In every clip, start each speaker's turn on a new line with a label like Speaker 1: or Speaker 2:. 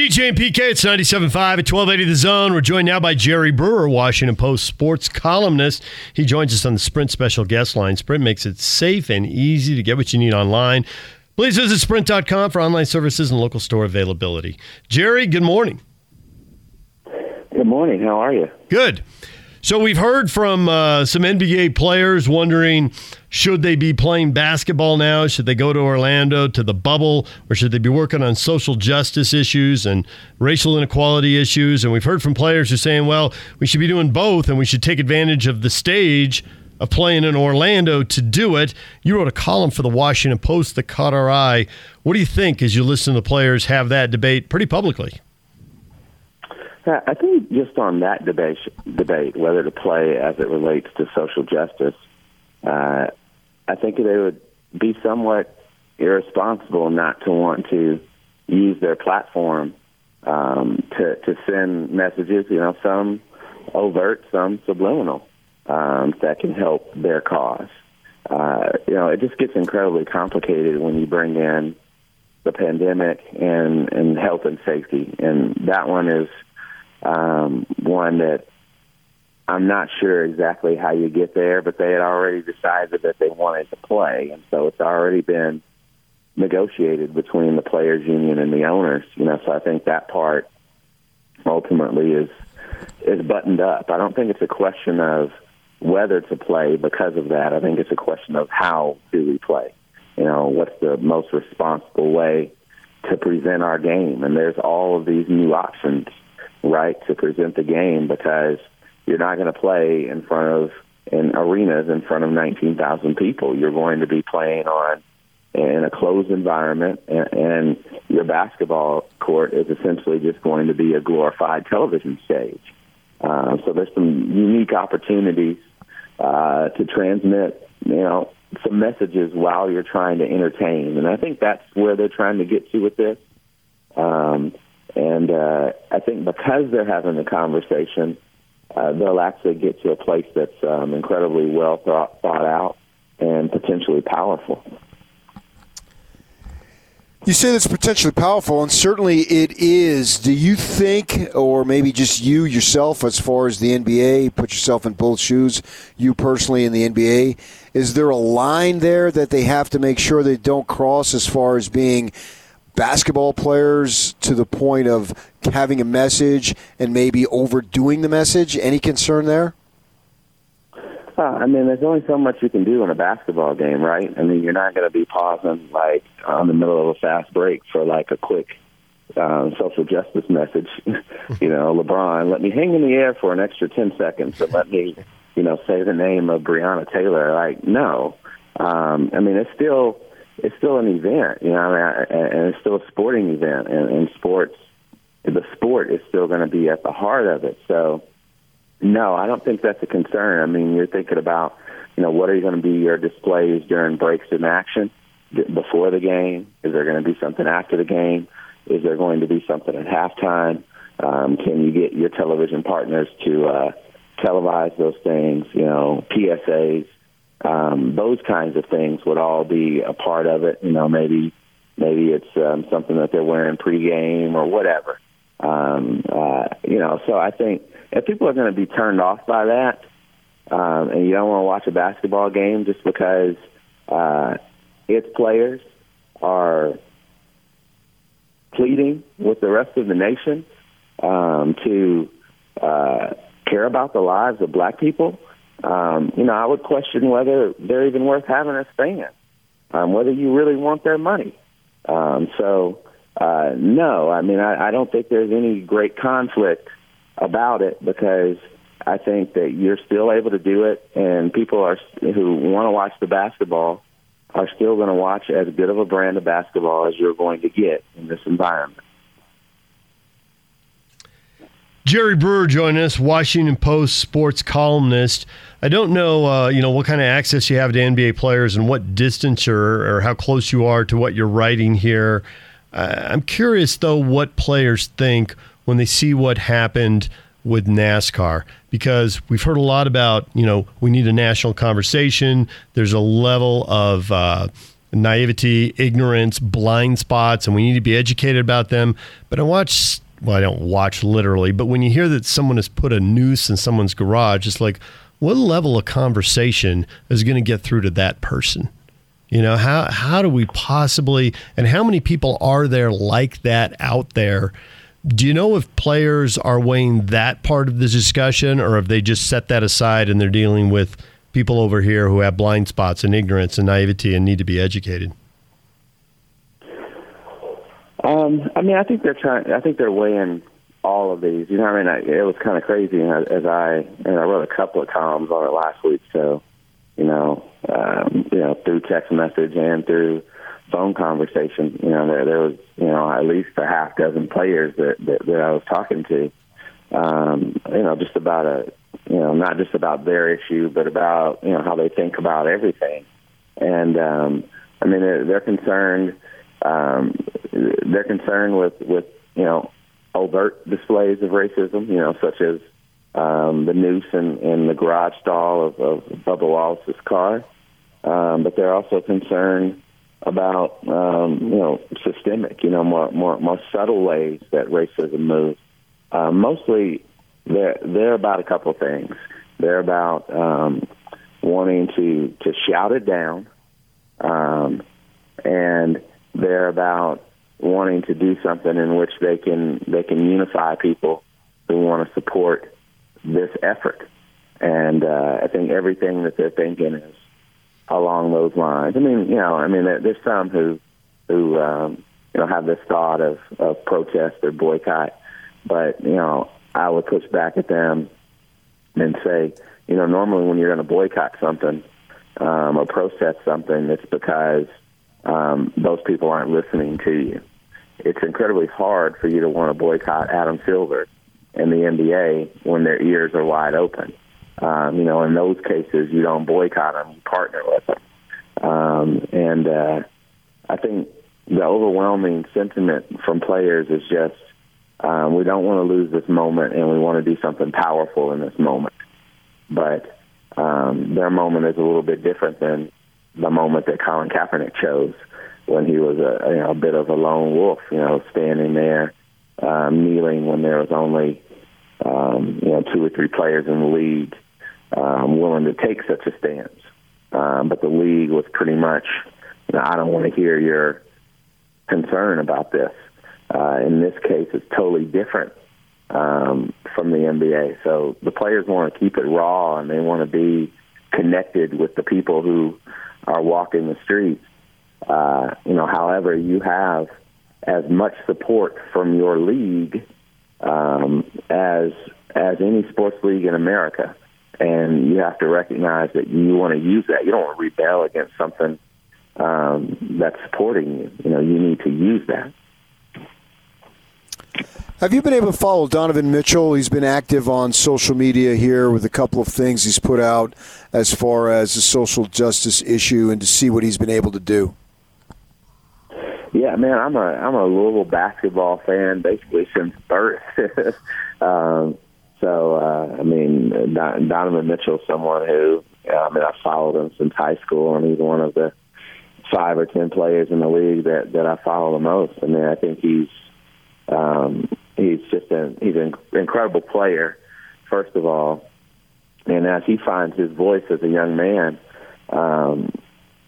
Speaker 1: DJ and PK, it's 97.5 at 1280 The Zone. We're joined now by Jerry Brewer, Washington Post sports columnist. He joins us on the Sprint special guest line. Sprint makes it safe and easy to get what you need online. Please visit sprint.com for online services and local store availability. Jerry, good morning.
Speaker 2: Good morning. How are you?
Speaker 1: Good. So we've heard from uh, some NBA players wondering should they be playing basketball now? Should they go to Orlando to the bubble, or should they be working on social justice issues and racial inequality issues? And we've heard from players who are saying, well, we should be doing both, and we should take advantage of the stage of playing in Orlando to do it. You wrote a column for the Washington Post that caught our eye. What do you think as you listen to the players have that debate pretty publicly?
Speaker 2: I think just on that debate, debate whether to play as it relates to social justice, uh, I think they would be somewhat irresponsible not to want to use their platform um, to to send messages. You know, some overt, some subliminal, um, that can help their cause. Uh, you know, it just gets incredibly complicated when you bring in the pandemic and and health and safety, and that one is um, one that I'm not sure exactly how you get there, but they had already decided that they wanted to play, and so it's already been negotiated between the players' union and the owners. You know, so I think that part ultimately is is buttoned up. I don't think it's a question of whether to play because of that. I think it's a question of how do we play. You know, what's the most responsible way to present our game? And there's all of these new options right to present the game because you're not going to play in front of in arenas in front of 19,000 people. You're going to be playing on in a closed environment, and, and your basketball court is essentially just going to be a glorified television stage. Uh, so there's some unique opportunities uh, to transmit, you know, some messages while you're trying to entertain, and I think that's where they're trying to get to with this. Um, and uh, I think because they're having the conversation, uh, they'll actually get to a place that's um, incredibly well thought, thought out and potentially powerful.
Speaker 3: You say that's potentially powerful, and certainly it is. Do you think, or maybe just you yourself, as far as the NBA, put yourself in both shoes, you personally in the NBA, is there a line there that they have to make sure they don't cross as far as being basketball players to the point of having a message and maybe overdoing the message? Any concern there?
Speaker 2: Uh, I mean, there's only so much you can do in a basketball game, right? I mean, you're not going to be pausing like on the middle of a fast break for like a quick uh, social justice message. you know, LeBron, let me hang in the air for an extra ten seconds, and let me, you know, say the name of Breonna Taylor. Like, no. Um, I mean, it's still it's still an event, you know, and it's still a sporting event, and, and sports, the sport is still going to be at the heart of it. So, no, I don't think that's a concern. I mean, you're thinking about, you know, what are going to be your displays during breaks in action before the game? Is there going to be something after the game? Is there going to be something at halftime? Um, can you get your television partners to uh, televise those things? You know, PSAs um, those kinds of things would all be a part of it. You know, maybe maybe it's um, something that they're wearing pregame or whatever. Um, uh, you know, so I think if people are going to be turned off by that, um, and you don't want to watch a basketball game just because uh, its players are pleading with the rest of the nation um, to uh, care about the lives of black people um, you know, I would question whether they're even worth having as fans, um, whether you really want their money. Um, so, uh, no, I mean, I, I don't think there's any great conflict about it because I think that you're still able to do it, and people are who want to watch the basketball are still going to watch as good of a brand of basketball as you're going to get in this environment.
Speaker 1: Jerry Brewer joining us, Washington Post sports columnist. I don't know, uh, you know, what kind of access you have to NBA players and what distance or, or how close you are to what you're writing here. Uh, I'm curious, though, what players think when they see what happened with NASCAR because we've heard a lot about, you know, we need a national conversation. There's a level of uh, naivety, ignorance, blind spots, and we need to be educated about them. But I watch, well, I don't watch literally, but when you hear that someone has put a noose in someone's garage, it's like, what level of conversation is going to get through to that person? You know, how, how do we possibly, and how many people are there like that out there? Do you know if players are weighing that part of the discussion or if they just set that aside and they're dealing with people over here who have blind spots and ignorance and naivety and need to be educated?
Speaker 2: Um, I mean, I think they're trying. I think they're weighing all of these. You know, I mean, I, it was kind of crazy as I and I wrote a couple of columns on it last week. So, you know, um, you know, through text message and through phone conversation, you know, there there was you know at least a half dozen players that that, that I was talking to. Um, you know, just about a you know, not just about their issue, but about you know how they think about everything. And um, I mean, they're, they're concerned. Um, they're concerned with with you know overt displays of racism, you know, such as um, the noose in, in the garage stall of, of Bubba Wallace's car. Um, but they're also concerned about um, you know systemic, you know, more more more subtle ways that racism moves. Uh, mostly they're they're about a couple of things. They're about um, wanting to to shout it down, um, and they're about wanting to do something in which they can they can unify people who want to support this effort. And uh, I think everything that they're thinking is along those lines. I mean, you know, I mean, there's some who who um, you know have this thought of of protest or boycott, but you know, I would push back at them and say, you know, normally when you're going to boycott something um, or protest something, it's because um, those people aren't listening to you. It's incredibly hard for you to want to boycott Adam Silver and the NBA when their ears are wide open. Um, you know, in those cases, you don't boycott them; you partner with them. Um, and uh, I think the overwhelming sentiment from players is just um, we don't want to lose this moment, and we want to do something powerful in this moment. But um, their moment is a little bit different than the moment that Colin Kaepernick chose when he was a, you know, a bit of a lone wolf, you know, standing there, um, kneeling when there was only, um, you know, two or three players in the league um, willing to take such a stance. Um, but the league was pretty much, you know, I don't want to hear your concern about this. Uh, in this case, it's totally different um, from the NBA. So the players want to keep it raw and they want to be connected with the people who are walking the streets. Uh, you know, however, you have as much support from your league um, as as any sports league in America, and you have to recognize that you want to use that. You don't want to rebel against something um, that's supporting you. You know, you need to use that.
Speaker 3: Have you been able to follow Donovan Mitchell? He's been active on social media here with a couple of things he's put out as far as the social justice issue and to see what he's been able to do.
Speaker 2: Yeah, man, I'm a I'm a Louisville basketball fan basically since birth. um, so uh, I mean, Don, Donovan Mitchell, someone who I mean, I followed him since high school, and he's one of the five or ten players in the league that that I follow the most. I mean, I think he's um, he's just an he's an incredible player, first of all, and as he finds his voice as a young man, um,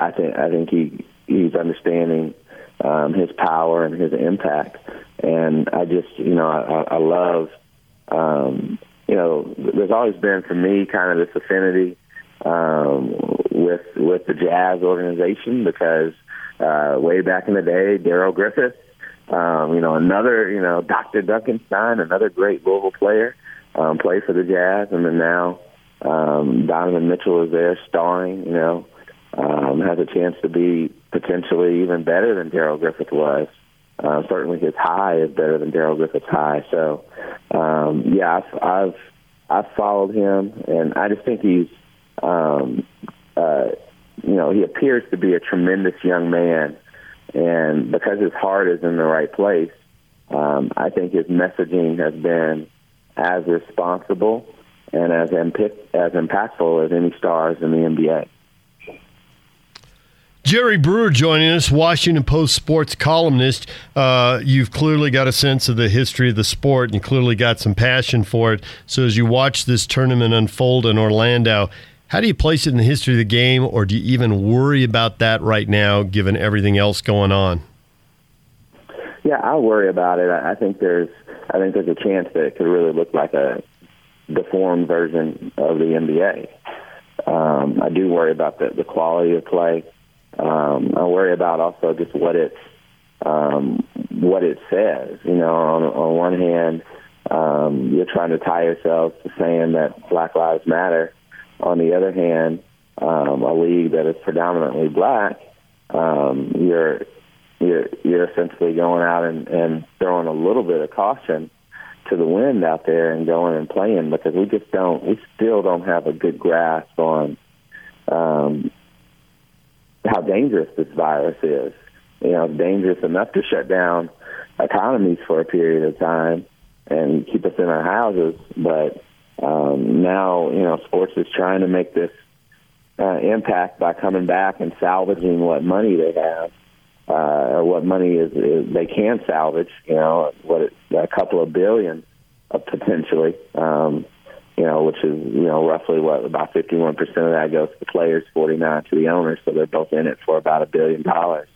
Speaker 2: I think I think he he's understanding um, his power and his impact, and I just you know I, I love um, you know there's always been for me kind of this affinity um, with with the Jazz organization because uh, way back in the day, Darrell Griffith um, you know, another, you know, Dr. Dunkenstein, another great Louisville player, um, played for the Jazz, and then now um, Donovan Mitchell is there starring, you know, um, has a chance to be potentially even better than Darrell Griffith was. Uh, certainly his high is better than Darrell Griffith's high. So, um, yeah, I've, I've, I've followed him, and I just think he's, um, uh, you know, he appears to be a tremendous young man and because his heart is in the right place, um, I think his messaging has been as responsible and as, imp- as impactful as any stars in the NBA.
Speaker 1: Jerry Brewer joining us, Washington Post sports columnist. Uh, you've clearly got a sense of the history of the sport and clearly got some passion for it. So as you watch this tournament unfold in Orlando, how do you place it in the history of the game, or do you even worry about that right now, given everything else going on?
Speaker 2: Yeah, I worry about it. I think there's, I think there's a chance that it could really look like a deformed version of the NBA. Um, I do worry about the, the quality of play. Um, I worry about also just what it um, what it says. You know, on, on one hand, um, you're trying to tie yourself to saying that Black Lives Matter. On the other hand, um, a league that is predominantly black, um, you're you're you're essentially going out and, and throwing a little bit of caution to the wind out there and going and playing because we just don't we still don't have a good grasp on um, how dangerous this virus is. You know, dangerous enough to shut down economies for a period of time and keep us in our houses. But um, now, you know, sports is trying to make this uh, impact by coming back and salvaging what money they have, uh, or what money is, is they can salvage. You know, what it, a couple of billion uh, potentially. Um, you know, which is, you know, roughly what about 51% of that goes to the players, 49 to the owners. So they're both in it for about a billion dollars.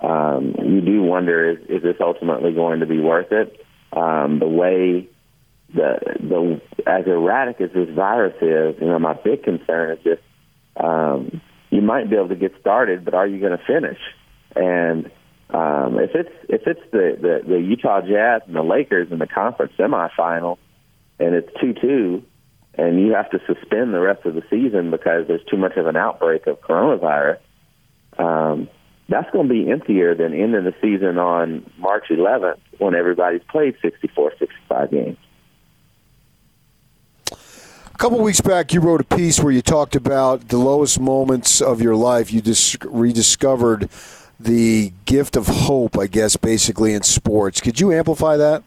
Speaker 2: Um, you do wonder, is, is this ultimately going to be worth it? Um, the way the, the, as erratic as this virus is, you know, my big concern is just, um, you might be able to get started, but are you going to finish? And, um, if it's, if it's the, the, the Utah Jazz and the Lakers in the conference semifinal, and it's two two, and you have to suspend the rest of the season because there's too much of an outbreak of coronavirus, um, that's going to be emptier than ending the season on March 11th when everybody's played 64, 65 games.
Speaker 3: A couple weeks back, you wrote a piece where you talked about the lowest moments of your life. You dis- rediscovered the gift of hope, I guess, basically in sports. Could you amplify that?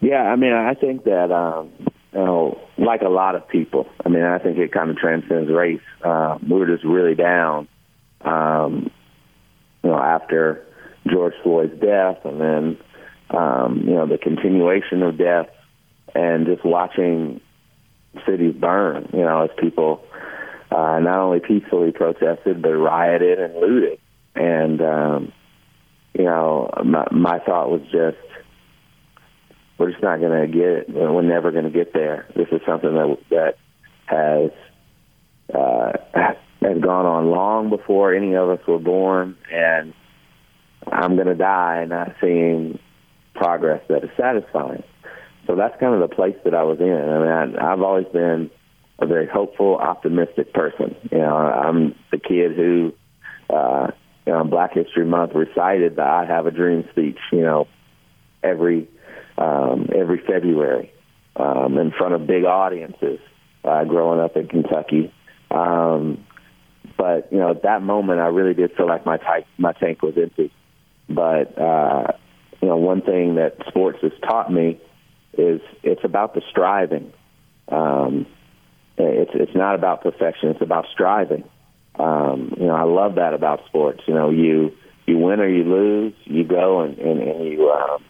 Speaker 2: Yeah, I mean, I think that um, you know, like a lot of people. I mean, I think it kind of transcends race. Uh, we were just really down, um, you know, after George Floyd's death, and then um, you know the continuation of death, and just watching cities burn. You know, as people uh, not only peacefully protested but rioted and looted, and um, you know, my, my thought was just we're just not going to get it. We're never going to get there. This is something that that has uh, has gone on long before any of us were born, and I'm going to die not seeing progress that is satisfying. So that's kind of the place that I was in. I mean, I, I've always been a very hopeful, optimistic person. You know, I'm the kid who, uh, you know, Black History Month recited the "I Have a Dream" speech. You know, every um, every February um, in front of big audiences uh, growing up in Kentucky. Um, but you know, at that moment, I really did feel like my tank my tank was empty. But uh, you know, one thing that sports has taught me is it's about the striving. Um, it's it's not about perfection; it's about striving. Um, you know, I love that about sports. You know, you you win or you lose, you go and and, and you um,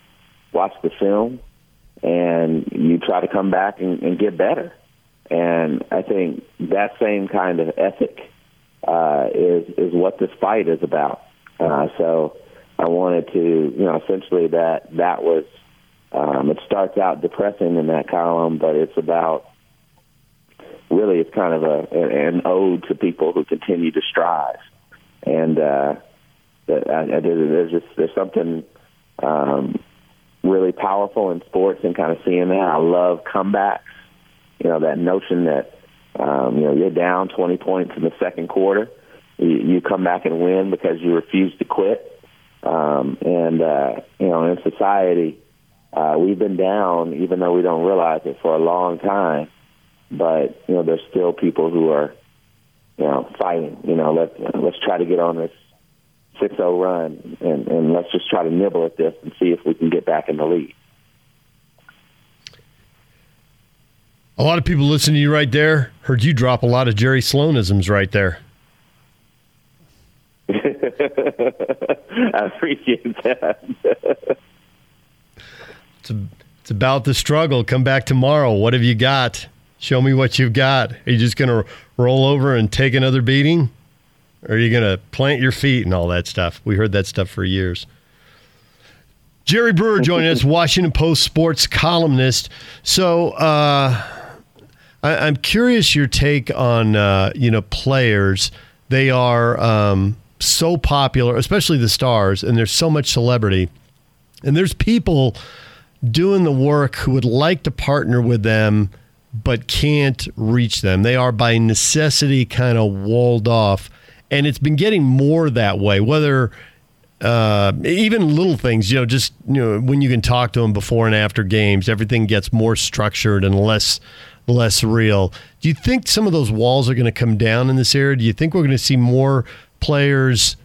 Speaker 2: watch the film, and you try to come back and, and get better. And I think that same kind of ethic uh, is is what this fight is about. Uh, so I wanted to, you know, essentially that that was. Um, it starts out depressing in that column, but it's about really it's kind of a an ode to people who continue to strive. And uh, I, I, there's just there's something um, really powerful in sports and kind of seeing that. I love comebacks. You know, that notion that, um, you know, you're down 20 points in the second quarter. You, you come back and win because you refuse to quit. Um, and, uh, you know, in society, uh, we've been down, even though we don't realize it, for a long time. But, you know, there's still people who are, you know, fighting. You know, let's, let's try to get on this 6-0 run, and, and let's just try to nibble at this and see if we can get back in the lead.
Speaker 1: A lot of people listening to you right there heard you drop a lot of Jerry Sloanisms right there.
Speaker 2: I appreciate that.
Speaker 1: it's, a, it's about the struggle. Come back tomorrow. What have you got? Show me what you've got. Are you just going to roll over and take another beating? Or are you going to plant your feet and all that stuff? We heard that stuff for years. Jerry Brewer joining us, Washington Post sports columnist. So uh, I, am curious your take on uh, you know players. They are um, so popular, especially the stars, and there's so much celebrity, and there's people doing the work who would like to partner with them but can't reach them. They are by necessity kind of walled off, and it's been getting more that way. Whether uh, even little things, you know, just you know, when you can talk to them before and after games, everything gets more structured and less less real. Do you think some of those walls are going to come down in this area? Do you think we're going to see more players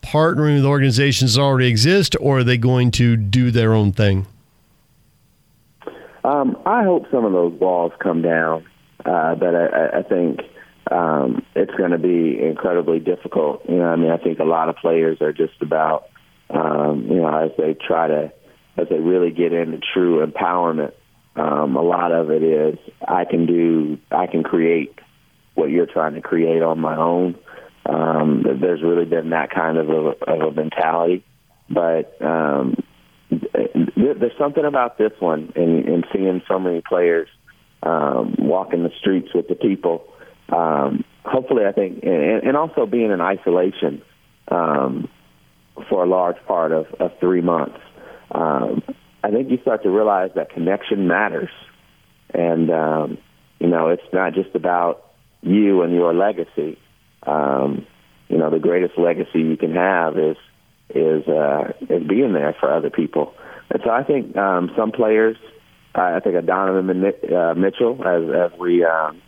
Speaker 1: partnering with organizations that already exist, or are they going to do their own thing?
Speaker 2: Um, I hope some of those walls come down, uh, but I, I think um, it's going to be incredibly difficult. You know, I mean, I think a lot of players are just about, um, you know, as they try to, as they really get into true empowerment. Um, a lot of it is I can do, I can create what you're trying to create on my own. Um, there's really been that kind of a, of a mentality, but um, there's something about this one, and, and seeing so many players um, walking the streets with the people um, hopefully, I think, and, and also being in isolation um, for a large part of, of three months, um, I think you start to realize that connection matters. And, um, you know, it's not just about you and your legacy. Um, you know, the greatest legacy you can have is is uh, is being there for other people. And so I think um, some players, I think of Donovan uh, Mitchell, as as we um,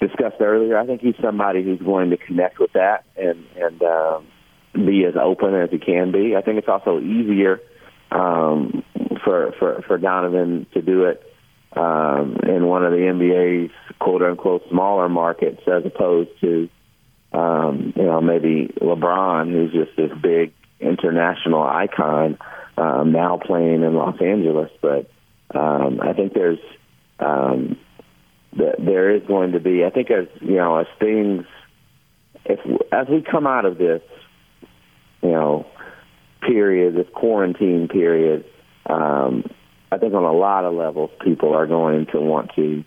Speaker 2: discussed earlier, I think he's somebody who's going to connect with that and and um, be as open as he can be. I think it's also easier um, for for for Donovan to do it um, in one of the NBA's quote unquote smaller markets as opposed to um, you know maybe LeBron, who's just this big international icon um, now playing in Los Angeles. But um, I think there's um, there is going to be. I think as you know, as things, if as we come out of this, you know, period, this quarantine period, um, I think on a lot of levels, people are going to want to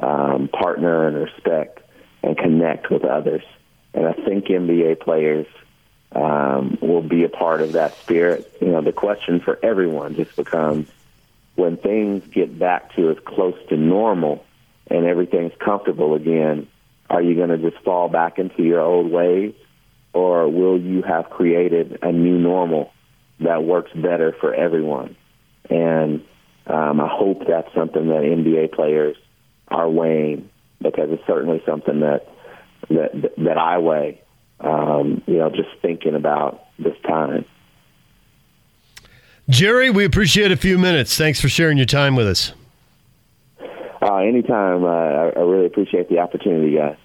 Speaker 2: um, partner and respect and connect with others. And I think NBA players um, will be a part of that spirit. You know, the question for everyone just becomes when things get back to as close to normal and everything's comfortable again, are you going to just fall back into your old ways? Or will you have created a new normal that works better for everyone? And um, I hope that's something that NBA players are weighing because it's certainly something that that that I weigh. Um, you know, just thinking about this time.
Speaker 1: Jerry, we appreciate a few minutes. Thanks for sharing your time with us.
Speaker 2: Uh, anytime. Uh, I, I really appreciate the opportunity, guys.